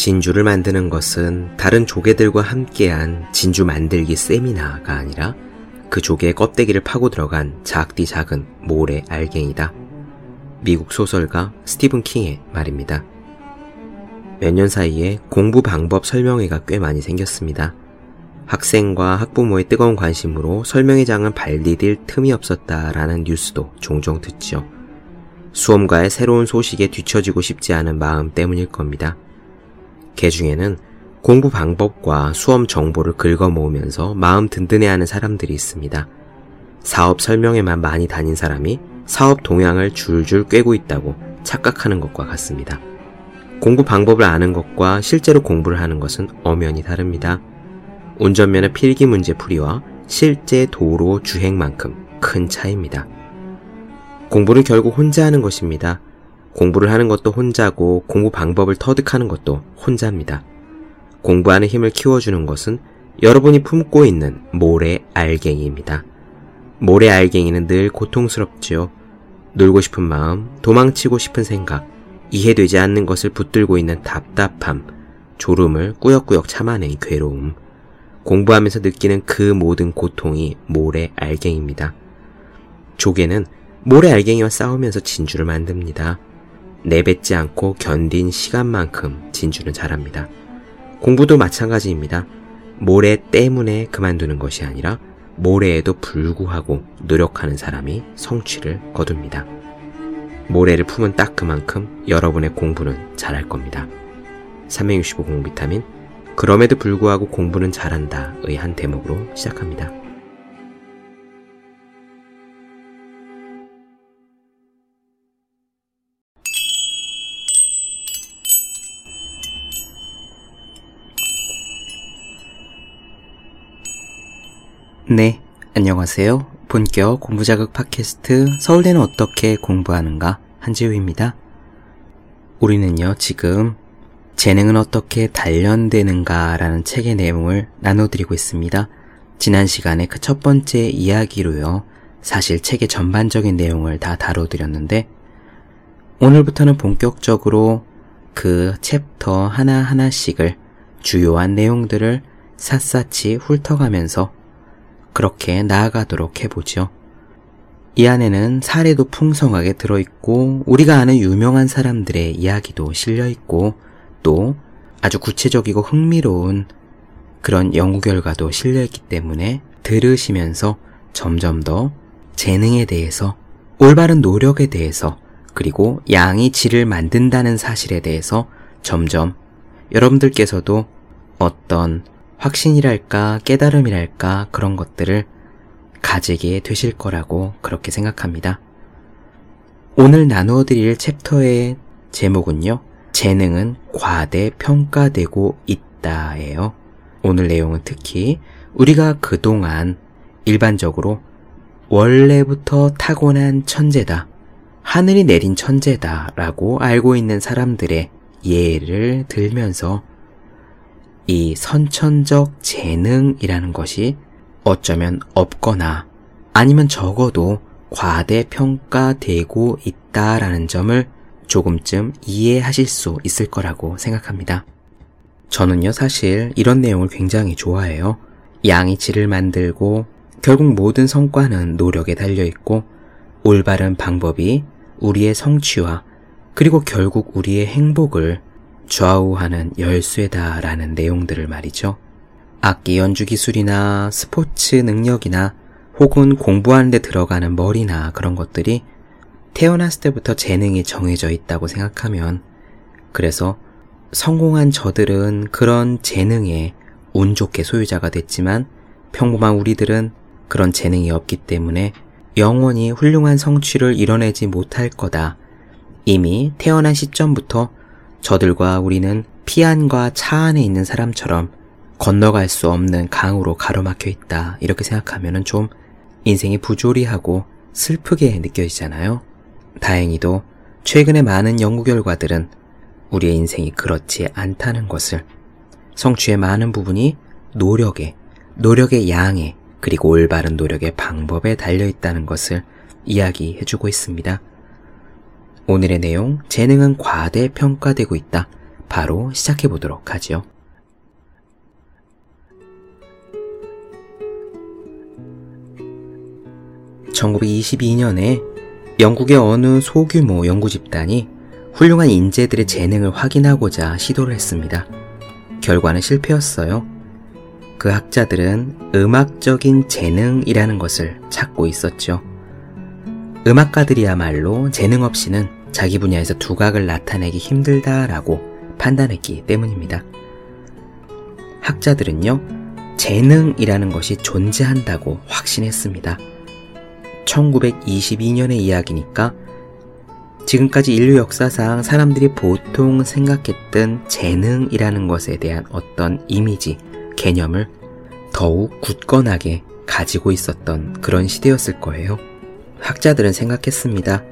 진주를 만드는 것은 다른 조개들과 함께한 진주 만들기 세미나가 아니라 그 조개의 껍데기를 파고 들어간 작디 작은 모래 알갱이다. 미국 소설가 스티븐 킹의 말입니다. 몇 년 사이에 공부 방법 설명회가 꽤 많이 생겼습니다. 학생과 학부모의 뜨거운 관심으로 설명회장은 발디딜 틈이 없었다라는 뉴스도 종종 듣죠. 수험가의 새로운 소식에 뒤처지고 싶지 않은 마음 때문일 겁니다. 개 중에는 공부 방법과 수험 정보를 긁어 모으면서 마음 든든해하는 사람들이 있습니다. 사업 설명회만 많이 다닌 사람이 사업 동향을 줄줄 꿰고 있다고 착각하는 것과 같습니다. 공부 방법을 아는 것과 실제로 공부를 하는 것은 엄연히 다릅니다. 운전면허 필기 문제 풀이와 실제 도로 주행만큼 큰 차이입니다. 공부는 결국 혼자 하는 것입니다. 공부를 하는 것도 혼자고 공부 방법을 터득하는 것도 혼자입니다. 공부하는 힘을 키워주는 것은 여러분이 품고 있는 모래 알갱이입니다. 모래 알갱이는 늘 고통스럽지요. 놀고 싶은 마음, 도망치고 싶은 생각, 이해되지 않는 것을 붙들고 있는 답답함, 졸음을 꾸역꾸역 참아낸 괴로움, 공부하면서 느끼는 그 모든 고통이 모래 알갱입니다. 조개는 모래 알갱이와 싸우면서 진주를 만듭니다. 내뱉지 않고 견딘 시간만큼 진주는 자랍니다. 공부도 마찬가지입니다. 모래 때문에 그만두는 것이 아니라 모래에도 불구하고 노력하는 사람이 성취를 거둡니다. 모래를 품은 딱 그만큼 여러분의 공부는 잘할 겁니다. 365 공비타민 그럼에도 불구하고 공부는 잘한다의 한 대목으로 시작합니다. 네, 안녕하세요. 본격 공부자극 팟캐스트 서울대는 어떻게 공부하는가 한지우입니다. 우리는요, 지금 재능은 어떻게 단련되는가 라는 책의 내용을 나눠드리고 있습니다. 지난 시간에 그 첫 번째 이야기로요, 사실 책의 전반적인 내용을 다 다뤄드렸는데, 오늘부터는 본격적으로 그 챕터 하나하나씩을 주요한 내용들을 샅샅이 훑어가면서 그렇게 나아가도록 해보죠. 이 안에는 사례도 풍성하게 들어있고 우리가 아는 유명한 사람들의 이야기도 실려있고 또 아주 구체적이고 흥미로운 그런 연구 결과도 실려있기 때문에 들으시면서 점점 더 재능에 대해서 올바른 노력에 대해서 그리고 양이 질을 만든다는 사실에 대해서 점점 여러분들께서도 어떤 확신이랄까 깨달음이랄까 그런 것들을 가지게 되실 거라고 그렇게 생각합니다. 오늘 나누어 드릴 챕터의 제목은요. 재능은 과대 평가되고 있다예요. 오늘 내용은 특히 우리가 그동안 일반적으로 원래부터 타고난 천재다. 하늘이 내린 천재다. 라고 알고 있는 사람들의 예를 들면서 이 선천적 재능이라는 것이 어쩌면 없거나 아니면 적어도 과대평가되고 있다라는 점을 조금쯤 이해하실 수 있을 거라고 생각합니다. 저는요, 사실 이런 내용을 굉장히 좋아해요. 양이 질을 만들고 결국 모든 성과는 노력에 달려있고 올바른 방법이 우리의 성취와 그리고 결국 우리의 행복을 좌우하는 열쇠다라는 내용들을 말이죠. 악기 연주 기술이나 스포츠 능력이나 혹은 공부하는 데 들어가는 머리나 그런 것들이 태어났을 때부터 재능이 정해져 있다고 생각하면 그래서 성공한 저들은 그런 재능에 운 좋게 소유자가 됐지만 평범한 우리들은 그런 재능이 없기 때문에 영원히 훌륭한 성취를 이뤄내지 못할 거다. 이미 태어난 시점부터 저들과 우리는 피안과 차 안에 있는 사람처럼 건너갈 수 없는 강으로 가로막혀 있다. 이렇게 생각하면 좀 인생이 부조리하고 슬프게 느껴지잖아요. 다행히도 최근의 많은 연구 결과들은 우리의 인생이 그렇지 않다는 것을 성취의 많은 부분이 노력에, 노력의 양에, 그리고 올바른 노력의 방법에 달려 있다는 것을 이야기해주고 있습니다. 오늘의 내용, 재능은 과대 평가되고 있다. 바로 시작해 보도록 하지요. (1922년에) 영국의 어느 소규모 연구 집단이 훌륭한 인재들의 재능을 확인하고자 시도를 했습니다. 결과는 실패였어요. 그 학자들은 음악적인 재능이라는 것을 찾고 있었죠. 음악가들이야말로 재능 없이는 자기 분야에서 두각을 나타내기 힘들다라고 판단했기 때문입니다. 학자들은요, 재능이라는 것이 존재한다고 확신했습니다. 1922년의 이야기니까 지금까지 인류 역사상 사람들이 보통 생각했던 재능이라는 것에 대한 어떤 이미지, 개념을 더욱 굳건하게 가지고 있었던 그런 시대였을 거예요. 학자들은 생각했습니다.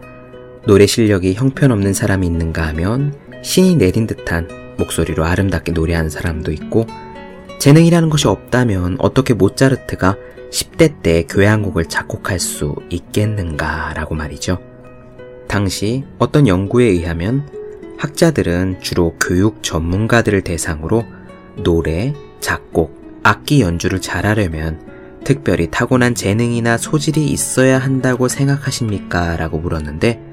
노래 실력이 형편없는 사람이 있는가 하면 신이 내린 듯한 목소리로 아름답게 노래하는 사람도 있고 재능이라는 것이 없다면 어떻게 모차르트가 10대 때 교향곡을 작곡할 수 있겠는가라고 말이죠. 당시 어떤 연구에 의하면 학자들은 주로 교육 전문가들을 대상으로 노래, 작곡, 악기 연주를 잘하려면 특별히 타고난 재능이나 소질이 있어야 한다고 생각하십니까? 라고 물었는데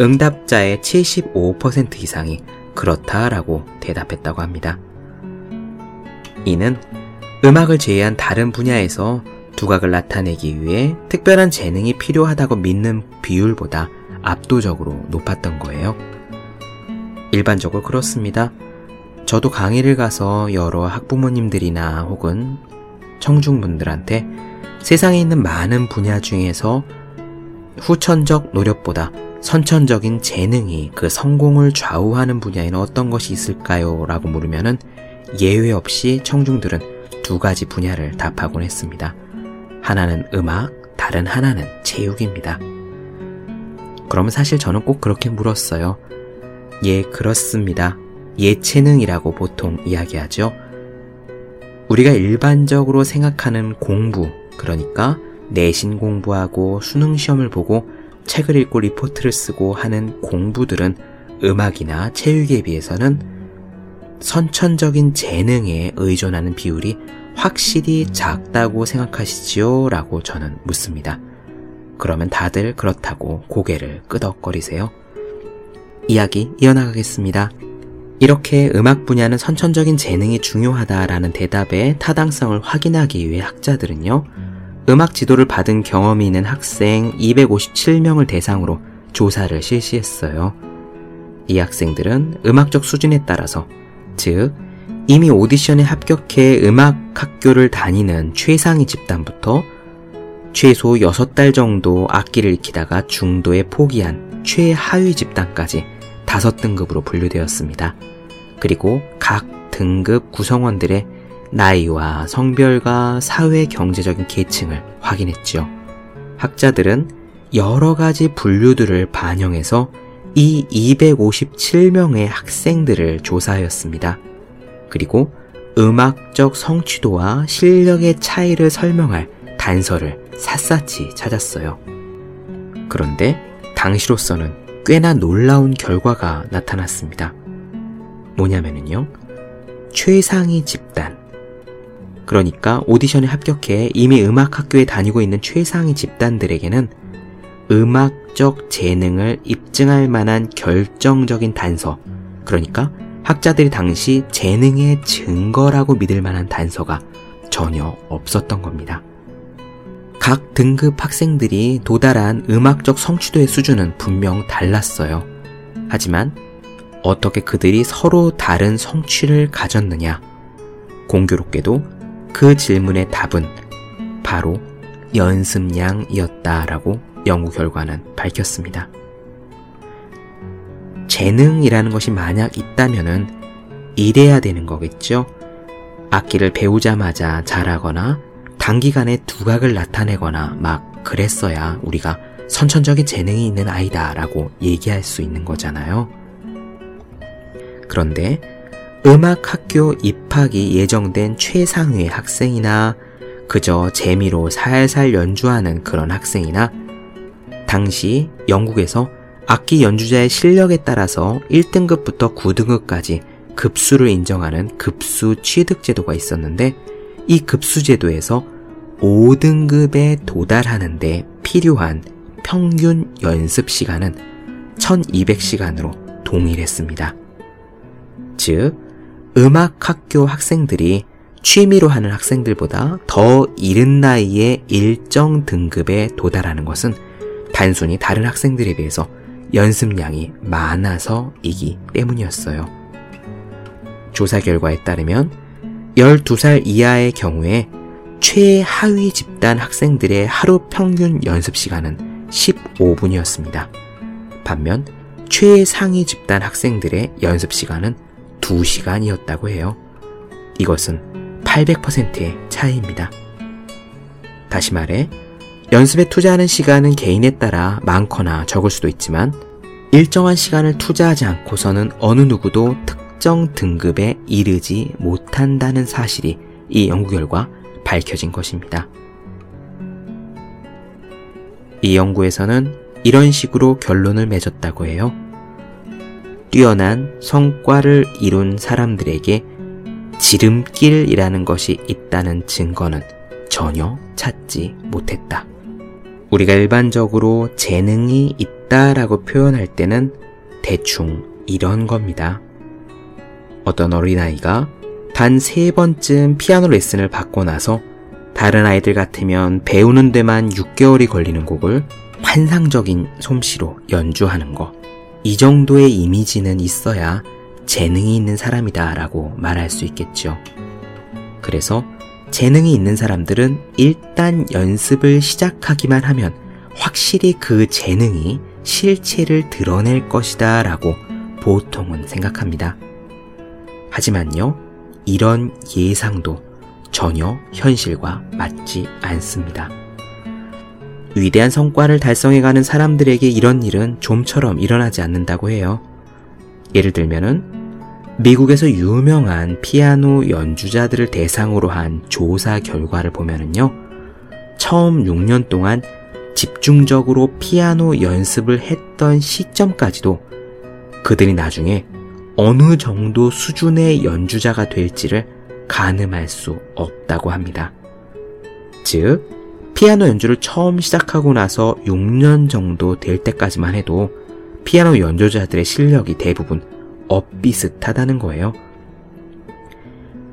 응답자의 75% 이상이 그렇다라고 대답했다고 합니다. 이는 음악을 제외한 다른 분야에서 두각을 나타내기 위해 특별한 재능이 필요하다고 믿는 비율보다 압도적으로 높았던 거예요. 일반적으로 그렇습니다. 저도 강의를 가서 여러 학부모님들이나 혹은 청중분들한테 세상에 있는 많은 분야 중에서 후천적 노력보다 선천적인 재능이 그 성공을 좌우하는 분야에는 어떤 것이 있을까요? 라고 물으면은 예외 없이 청중들은 두 가지 분야를 답하곤 했습니다. 하나는 음악, 다른 하나는 체육입니다. 그러면 사실 저는 꼭 그렇게 물었어요. 예, 그렇습니다. 예체능이라고 보통 이야기하죠. 우리가 일반적으로 생각하는 공부, 그러니까 내신 공부하고 수능 시험을 보고 책을 읽고 리포트를 쓰고 하는 공부들은 음악이나 체육에 비해서는 선천적인 재능에 의존하는 비율이 확실히 작다고 생각하시지요? 라고 저는 묻습니다. 그러면 다들 그렇다고 고개를 끄덕거리세요. 이야기 이어나가겠습니다. 이렇게 음악 분야는 선천적인 재능이 중요하다라는 대답의 타당성을 확인하기 위해 학자들은요, 음악 지도를 받은 경험이 있는 학생 257명을 대상으로 조사를 실시했어요. 이 학생들은 음악적 수준에 따라서, 즉, 이미 오디션에 합격해 음악 학교를 다니는 최상위 집단부터 최소 6달 정도 악기를 익히다가 중도에 포기한 최하위 집단까지 다섯 등급으로 분류되었습니다. 그리고 각 등급 구성원들의 나이와 성별과 사회 경제적인 계층을 확인했지요. 학자들은 여러 가지 분류들을 반영해서 이 257명의 학생들을 조사하였습니다. 그리고 음악적 성취도와 실력의 차이를 설명할 단서를 샅샅이 찾았어요. 그런데 당시로서는 꽤나 놀라운 결과가 나타났습니다. 뭐냐면요. 최상위 집단. 그러니까 오디션에 합격해 이미 음악학교에 다니고 있는 최상위 집단들에게는 음악적 재능을 입증할 만한 결정적인 단서, 그러니까 학자들이 당시 재능의 증거라고 믿을 만한 단서가 전혀 없었던 겁니다. 각 등급 학생들이 도달한 음악적 성취도의 수준은 분명 달랐어요. 하지만 어떻게 그들이 서로 다른 성취를 가졌느냐? 공교롭게도 그 질문의 답은 바로 연습량이었다라고 연구 결과는 밝혔습니다. 재능이라는 것이 만약 있다면은 이래야 되는 거겠죠? 악기를 배우자마자 잘하거나 단기간에 두각을 나타내거나 막 그랬어야 우리가 선천적인 재능이 있는 아이다라고 얘기할 수 있는 거잖아요. 그런데 음악 학교 입학이 예정된 최상위 학생이나 그저 재미로 살살 연주하는 그런 학생이나 당시 영국에서 악기 연주자의 실력에 따라서 1등급부터 9등급까지 급수를 인정하는 급수 취득 제도가 있었는데 이 급수 제도에서 5등급에 도달하는데 필요한 평균 연습 시간은 1200시간으로 동일했습니다. 즉, 음악학교 학생들이 취미로 하는 학생들보다 더 이른 나이에 일정 등급에 도달하는 것은 단순히 다른 학생들에 비해서 연습량이 많아서이기 때문이었어요. 조사 결과에 따르면 12살 이하의 경우에 최하위 집단 학생들의 하루 평균 연습 시간은 15분이었습니다. 반면 최상위 집단 학생들의 연습 시간은 2시간이었다고 해요. 이것은 800%의 차이입니다. 다시 말해, 연습에 투자하는 시간은 개인에 따라 많거나 적을 수도 있지만 일정한 시간을 투자하지 않고서는 어느 누구도 특정 등급에 이르지 못한다는 사실이 이 연구 결과 밝혀진 것입니다. 이 연구에서는 이런 식으로 결론을 맺었다고 해요. 뛰어난 성과를 이룬 사람들에게 지름길이라는 것이 있다는 증거는 전혀 찾지 못했다. 우리가 일반적으로 재능이 있다라고 표현할 때는 대충 이런 겁니다. 어떤 어린아이가 단 세 번쯤 피아노 레슨을 받고 나서 다른 아이들 같으면 배우는 데만 6개월이 걸리는 곡을 환상적인 솜씨로 연주하는 것. 이 정도의 이미지는 있어야 재능이 있는 사람이다 라고 말할 수 있겠죠. 그래서 재능이 있는 사람들은 일단 연습을 시작하기만 하면 확실히 그 재능이 실체를 드러낼 것이다 라고 보통은 생각합니다. 하지만요, 이런 예상도 전혀 현실과 맞지 않습니다. 위대한 성과를 달성해가는 사람들에게 이런 일은 좀처럼 일어나지 않는다고 해요. 예를 들면은 미국에서 유명한 피아노 연주자들을 대상으로 한 조사 결과를 보면은요. 처음 6년 동안 집중적으로 피아노 연습을 했던 시점까지도 그들이 나중에 어느 정도 수준의 연주자가 될지를 가늠할 수 없다고 합니다. 즉, 피아노 연주를 처음 시작하고 나서 6년 정도 될 때까지만 해도 피아노 연주자들의 실력이 대부분 엇비슷하다는 거예요.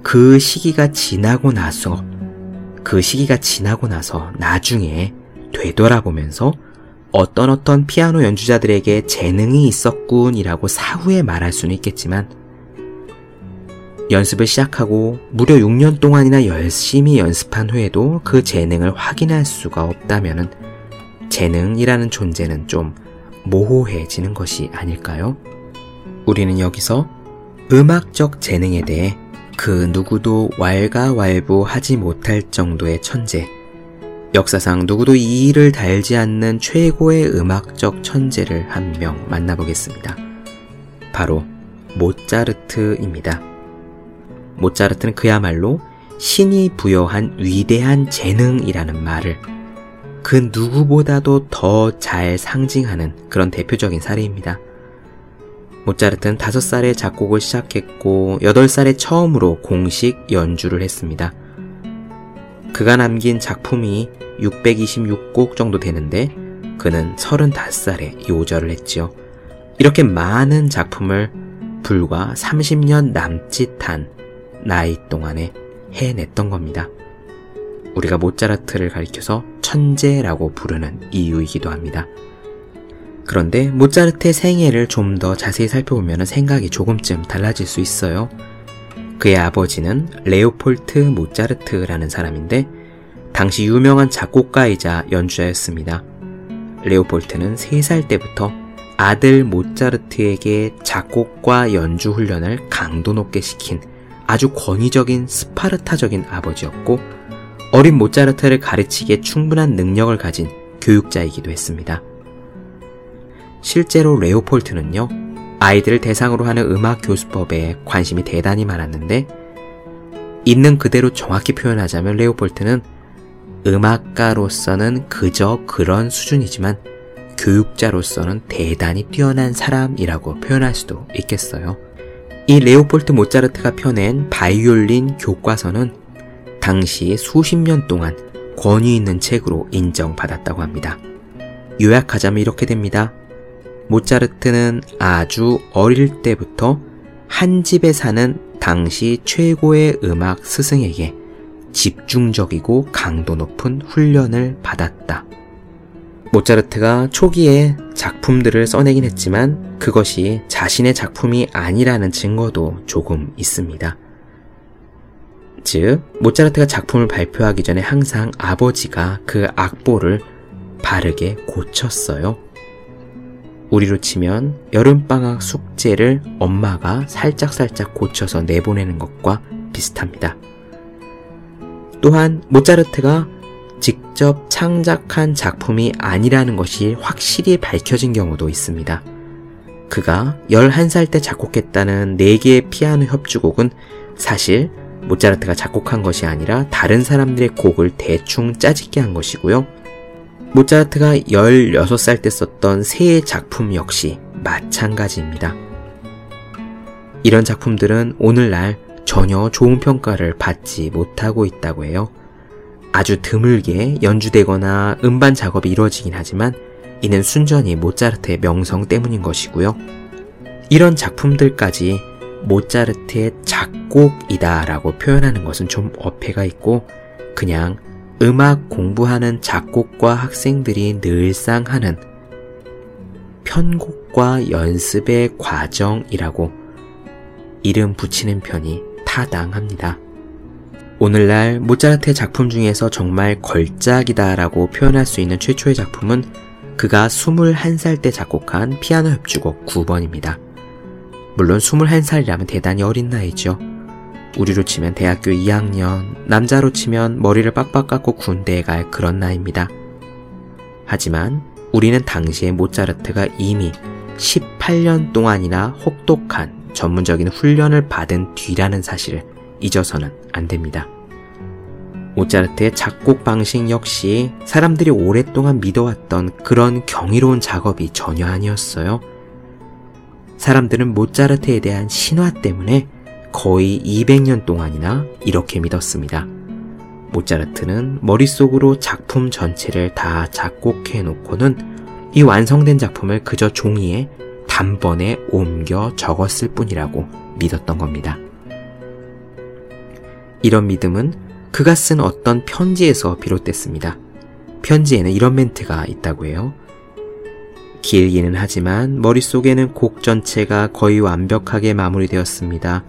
그 시기가 지나고 나서, 그 시기가 지나고 나서 나중에 되돌아보면서 어떤 어떤 피아노 연주자들에게 재능이 있었군이라고 사후에 말할 수는 있겠지만, 연습을 시작하고 무려 6년 동안이나 열심히 연습한 후에도 그 재능을 확인할 수가 없다면 재능이라는 존재는 좀 모호해지는 것이 아닐까요? 우리는 여기서 음악적 재능에 대해 그 누구도 왈가왈부하지 못할 정도의 천재, 역사상 누구도 이 일을 달지 않는 최고의 음악적 천재를 한 명 만나보겠습니다. 바로 모차르트입니다. 모차르트는 그야말로 신이 부여한 위대한 재능이라는 말을 그 누구보다도 더 잘 상징하는 그런 대표적인 사례입니다. 모차르트는 5살에 작곡을 시작했고 8살에 처음으로 공식 연주를 했습니다. 그가 남긴 작품이 626곡 정도 되는데 그는 35살에 요절을 했지요. 이렇게 많은 작품을 불과 30년 남짓한 나이 동안에 해냈던 겁니다. 우리가 모차르트를 가리켜서 천재라고 부르는 이유이기도 합니다. 그런데 모차르트의 생애를 좀 더 자세히 살펴보면 생각이 조금쯤 달라질 수 있어요. 그의 아버지는 레오폴트 모차르트라는 사람인데 당시 유명한 작곡가이자 연주자였습니다. 레오폴트는 3살 때부터 아들 모차르트에게 작곡과 연주 훈련을 강도 높게 시킨 아주 권위적인 스파르타적인 아버지였고 어린 모차르트를 가르치기에 충분한 능력을 가진 교육자이기도 했습니다. 실제로 레오폴트는요, 아이들을 대상으로 하는 음악 교수법에 관심이 대단히 많았는데, 있는 그대로 정확히 표현하자면 레오폴트는 음악가로서는 그저 그런 수준이지만 교육자로서는 대단히 뛰어난 사람이라고 표현할 수도 있겠어요. 이 레오폴트 모차르트가 펴낸 바이올린 교과서는 당시 수십 년 동안 권위 있는 책으로 인정받았다고 합니다. 요약하자면 이렇게 됩니다. 모차르트는 아주 어릴 때부터 한 집에 사는 당시 최고의 음악 스승에게 집중적이고 강도 높은 훈련을 받았다. 모차르트가 초기에 작품들을 써내긴 했지만 그것이 자신의 작품이 아니라는 증거도 조금 있습니다. 즉, 모차르트가 작품을 발표하기 전에 항상 아버지가 그 악보를 바르게 고쳤어요. 우리로 치면 여름방학 숙제를 엄마가 살짝살짝 고쳐서 내보내는 것과 비슷합니다. 또한 모차르트가 직접 창작한 작품이 아니라는 것이 확실히 밝혀진 경우도 있습니다. 그가 11살 때 작곡했다는 4개의 피아노 협주곡은 사실 모차르트가 작곡한 것이 아니라 다른 사람들의 곡을 대충 짜집게 한 것이고요. 모차르트가 16살 때 썼던 세 작품 역시 마찬가지입니다. 이런 작품들은 오늘날 전혀 좋은 평가를 받지 못하고 있다고 해요. 아주 드물게 연주되거나 음반 작업이 이루어지긴 하지만 이는 순전히 모차르트의 명성 때문인 것이고요. 이런 작품들까지 모차르트의 작곡이다 라고 표현하는 것은 좀 어폐가 있고 그냥 음악 공부하는 작곡과 학생들이 늘상 하는 편곡과 연습의 과정이라고 이름 붙이는 편이 타당합니다. 오늘날 모차르트의 작품 중에서 정말 걸작이다라고 표현할 수 있는 최초의 작품은 그가 21살 때 작곡한 피아노 협주곡 9번입니다. 물론 21살이라면 대단히 어린 나이죠. 우리로 치면 대학교 2학년, 남자로 치면 머리를 빡빡 깎고 군대에 갈 그런 나이입니다. 하지만 우리는 당시에 모차르트가 이미 18년 동안이나 혹독한 전문적인 훈련을 받은 뒤라는 사실을 잊어서는 안 됩니다. 모차르트의 작곡 방식 역시 사람들이 오랫동안 믿어왔던 그런 경이로운 작업이 전혀 아니었어요. 사람들은 모차르트에 대한 신화 때문에 거의 200년 동안이나 이렇게 믿었습니다. 모차르트는 머릿속으로 작품 전체를 다 작곡해 놓고는 이 완성된 작품을 그저 종이에 단번에 옮겨 적었을 뿐이라고 믿었던 겁니다. 이런 믿음은 그가 쓴 어떤 편지에서 비롯됐습니다. 편지에는 이런 멘트가 있다고 해요. 길기는 하지만 머릿속에는 곡 전체가 거의 완벽하게 마무리되었습니다.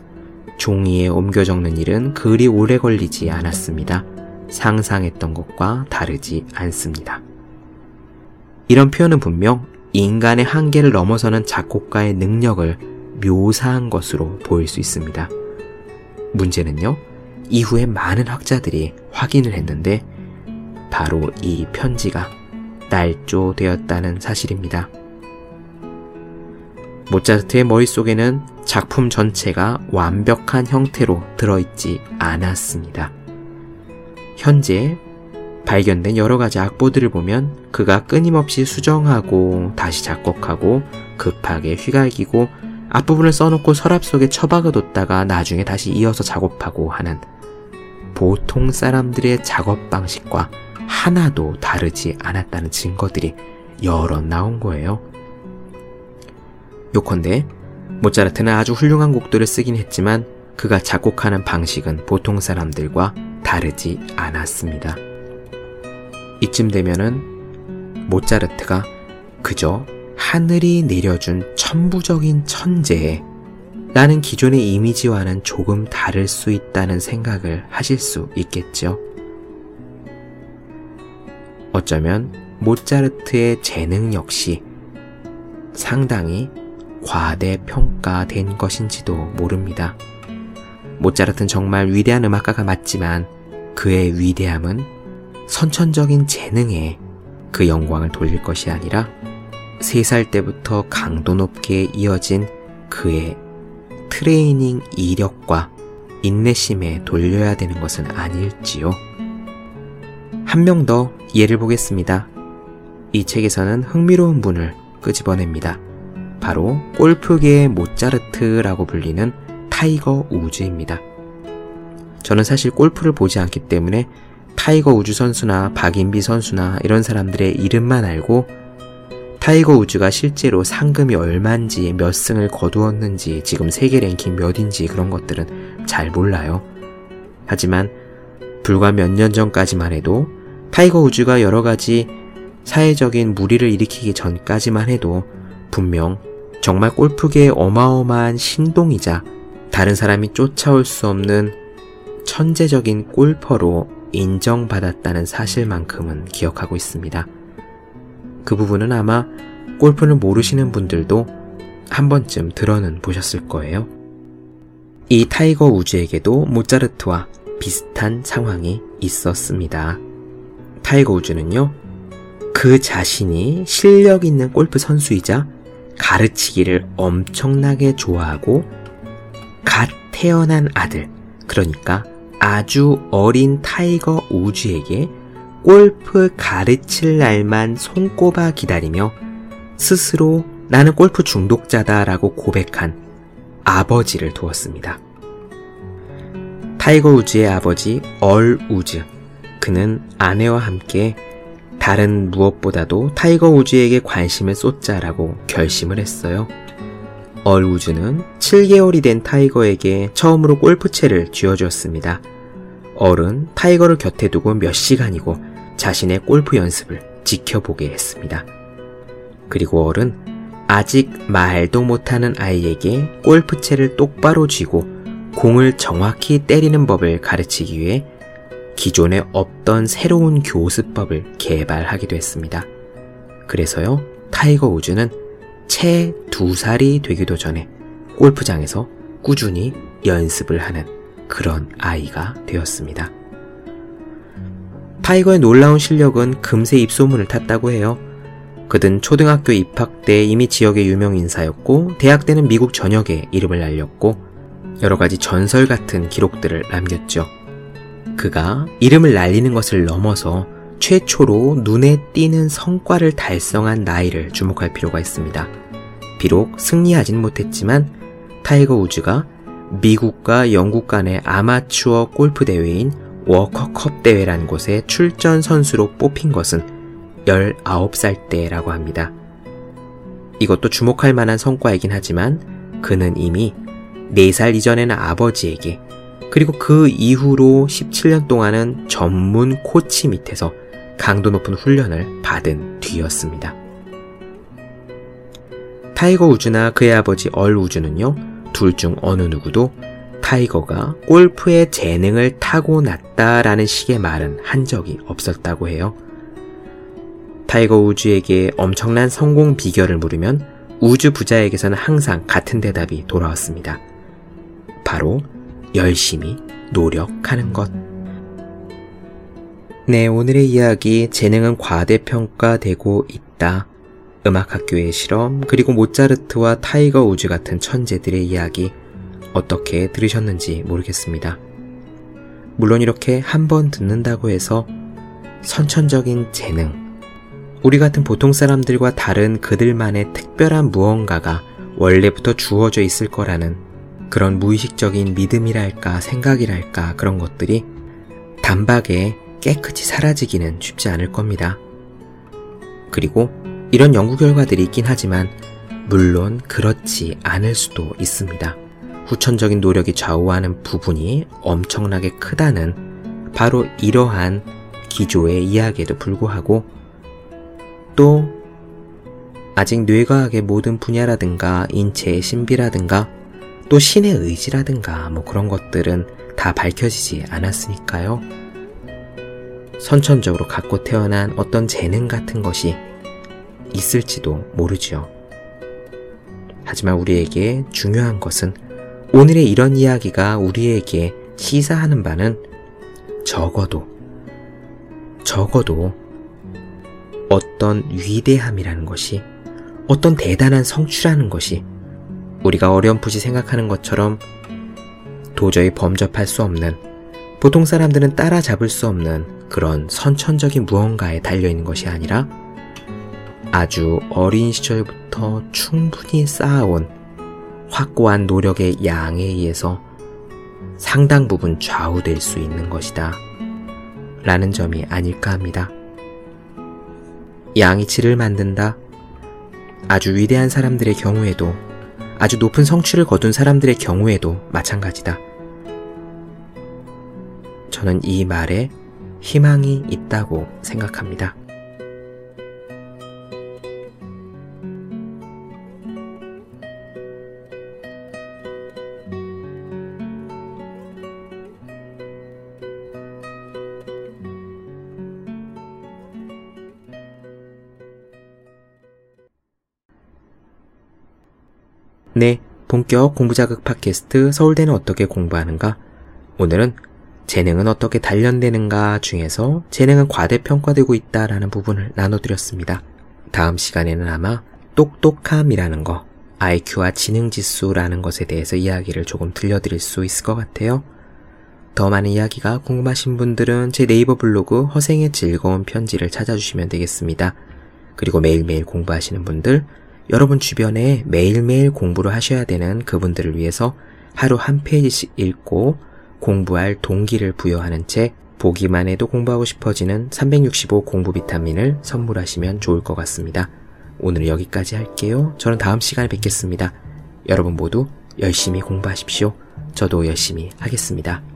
종이에 옮겨 적는 일은 그리 오래 걸리지 않았습니다. 상상했던 것과 다르지 않습니다. 이런 표현은 분명 인간의 한계를 넘어서는 작곡가의 능력을 묘사한 것으로 보일 수 있습니다. 문제는요, 이후에 많은 학자들이 확인을 했는데 바로 이 편지가 날조되었다는 사실입니다. 모차르트의 머릿속에는 작품 전체가 완벽한 형태로 들어있지 않았습니다. 현재 발견된 여러 가지 악보들을 보면 그가 끊임없이 수정하고 다시 작곡하고 급하게 휘갈기고 앞부분을 써놓고 서랍 속에 처박아 뒀다가 나중에 다시 이어서 작업하고 하는 보통 사람들의 작업 방식과 하나도 다르지 않았다는 증거들이 여러 나온 거예요. 요컨대 모차르트는 아주 훌륭한 곡들을 쓰긴 했지만 그가 작곡하는 방식은 보통 사람들과 다르지 않았습니다. 이쯤 되면은 모차르트가 그저 하늘이 내려준 천부적인 천재에 라는 기존의 이미지와는 조금 다를 수 있다는 생각을 하실 수 있겠죠. 어쩌면 모차르트의 재능 역시 상당히 과대평가된 것인지도 모릅니다. 모차르트는 정말 위대한 음악가가 맞지만 그의 위대함은 선천적인 재능에 그 영광을 돌릴 것이 아니라 세살 때부터 강도 높게 이어진 그의 트레이닝 이력과 인내심에 돌려야 되는 것은 아닐지요. 한 명 더 예를 보겠습니다. 이 책에서는 흥미로운 분을 끄집어냅니다. 바로 골프계의 모차르트라고 불리는 타이거 우즈입니다. 저는 사실 골프를 보지 않기 때문에 타이거 우즈 선수나 박인비 선수나 이런 사람들의 이름만 알고 타이거 우즈가 실제로 상금이 얼마인지 몇 승을 거두었는지 지금 세계 랭킹 몇인지 그런 것들은 잘 몰라요. 하지만 불과 몇 년 전까지만 해도 타이거 우즈가 여러 가지 사회적인 물의를 일으키기 전까지만 해도 분명 정말 골프계의 어마어마한 신동이자 다른 사람이 쫓아올 수 없는 천재적인 골퍼로 인정받았다는 사실만큼은 기억하고 있습니다. 그 부분은 아마 골프를 모르시는 분들도 한 번쯤 들어는 보셨을 거예요. 이 타이거 우즈에게도 모차르트와 비슷한 상황이 있었습니다. 타이거 우즈는요, 그 자신이 실력 있는 골프 선수이자 가르치기를 엄청나게 좋아하고 갓 태어난 아들, 그러니까 아주 어린 타이거 우즈에게 골프 가르칠 날만 손꼽아 기다리며 스스로 나는 골프 중독자다라고 고백한 아버지를 두었습니다. 타이거 우즈의 아버지 얼 우즈. 그는 아내와 함께 다른 무엇보다도 타이거 우즈에게 관심을 쏟자라고 결심을 했어요. 얼 우즈는 7개월이 된 타이거에게 처음으로 골프채를 쥐어주었습니다. 얼은 타이거를 곁에 두고 몇 시간이고 자신의 골프 연습을 지켜보게 했습니다. 그리고 얼은 아직 말도 못하는 아이에게 골프채를 똑바로 쥐고 공을 정확히 때리는 법을 가르치기 위해 기존에 없던 새로운 교습법을 개발하기도 했습니다. 그래서요, 타이거 우즈는 채 두 살이 되기도 전에 골프장에서 꾸준히 연습을 하는 그런 아이가 되었습니다. 타이거의 놀라운 실력은 금세 입소문을 탔다고 해요. 그는 초등학교 입학 때 이미 지역의 유명 인사였고, 대학 때는 미국 전역에 이름을 알렸고, 여러 가지 전설 같은 기록들을 남겼죠. 그가 이름을 날리는 것을 넘어서 최초로 눈에 띄는 성과를 달성한 나이를 주목할 필요가 있습니다. 비록 승리하진 못했지만 타이거 우즈가 미국과 영국 간의 아마추어 골프 대회인 워커컵 대회란 곳에 출전 선수로 뽑힌 것은 19살 때라고 합니다. 이것도 주목할 만한 성과이긴 하지만 그는 이미 4살 이전에는 아버지에게 그리고 그 이후로 17년 동안은 전문 코치 밑에서 강도 높은 훈련을 받은 뒤였습니다. 타이거 우즈나 그의 아버지 얼 우즈는요, 둘 중 어느 누구도 타이거가 골프의 재능을 타고났다라는 식의 말은 한 적이 없었다고 해요. 타이거 우즈에게 엄청난 성공 비결을 물으면 우즈 부자에게서는 항상 같은 대답이 돌아왔습니다. 바로 열심히 노력하는 것. 네, 오늘의 이야기 재능은 과대평가되고 있다. 음악학교의 실험, 그리고 모차르트와 타이거 우즈 같은 천재들의 이야기 어떻게 들으셨는지 모르겠습니다. 물론 이렇게 한 번 듣는다고 해서 선천적인 재능, 우리 같은 보통 사람들과 다른 그들만의 특별한 무언가가 원래부터 주어져 있을 거라는 그런 무의식적인 믿음이랄까 생각이랄까 그런 것들이 단박에 깨끗이 사라지기는 쉽지 않을 겁니다. 그리고 이런 연구 결과들이 있긴 하지만 물론 그렇지 않을 수도 있습니다. 후천적인 노력이 좌우하는 부분이 엄청나게 크다는 바로 이러한 기조의 이야기에도 불구하고 또 아직 뇌과학의 모든 분야라든가 인체의 신비라든가 또 신의 의지라든가 뭐 그런 것들은 다 밝혀지지 않았으니까요. 선천적으로 갖고 태어난 어떤 재능 같은 것이 있을지도 모르죠. 하지만 우리에게 중요한 것은 오늘의 이런 이야기가 우리에게 시사하는 바는 적어도, 적어도 어떤 위대함이라는 것이, 어떤 대단한 성취라는 것이 우리가 어렴풋이 생각하는 것처럼 도저히 범접할 수 없는 보통 사람들은 따라잡을 수 없는 그런 선천적인 무언가에 달려있는 것이 아니라 아주 어린 시절부터 충분히 쌓아온 확고한 노력의 양에 의해서 상당 부분 좌우될 수 있는 것이다. 라는 점이 아닐까 합니다. 양이치를 만든다. 아주 위대한 사람들의 경우에도 아주 높은 성취를 거둔 사람들의 경우에도 마찬가지다. 저는 이 말에 희망이 있다고 생각합니다. 본격 공부자극 팟캐스트 서울대는 어떻게 공부하는가? 오늘은 재능은 어떻게 단련되는가 중에서 재능은 과대평가되고 있다라는 부분을 나눠드렸습니다. 다음 시간에는 아마 똑똑함이라는 거, IQ와 지능지수라는 것에 대해서 이야기를 조금 들려드릴 수 있을 것 같아요. 더 많은 이야기가 궁금하신 분들은 제 네이버 블로그 허생의 즐거운 편지를 찾아주시면 되겠습니다. 그리고 매일매일 공부하시는 분들, 여러분 주변에 매일매일 공부를 하셔야 되는 그분들을 위해서 하루 한 페이지씩 읽고 공부할 동기를 부여하는 책, 보기만 해도 공부하고 싶어지는 365 공부 비타민을 선물하시면 좋을 것 같습니다. 오늘 여기까지 할게요. 저는 다음 시간에 뵙겠습니다. 여러분 모두 열심히 공부하십시오. 저도 열심히 하겠습니다.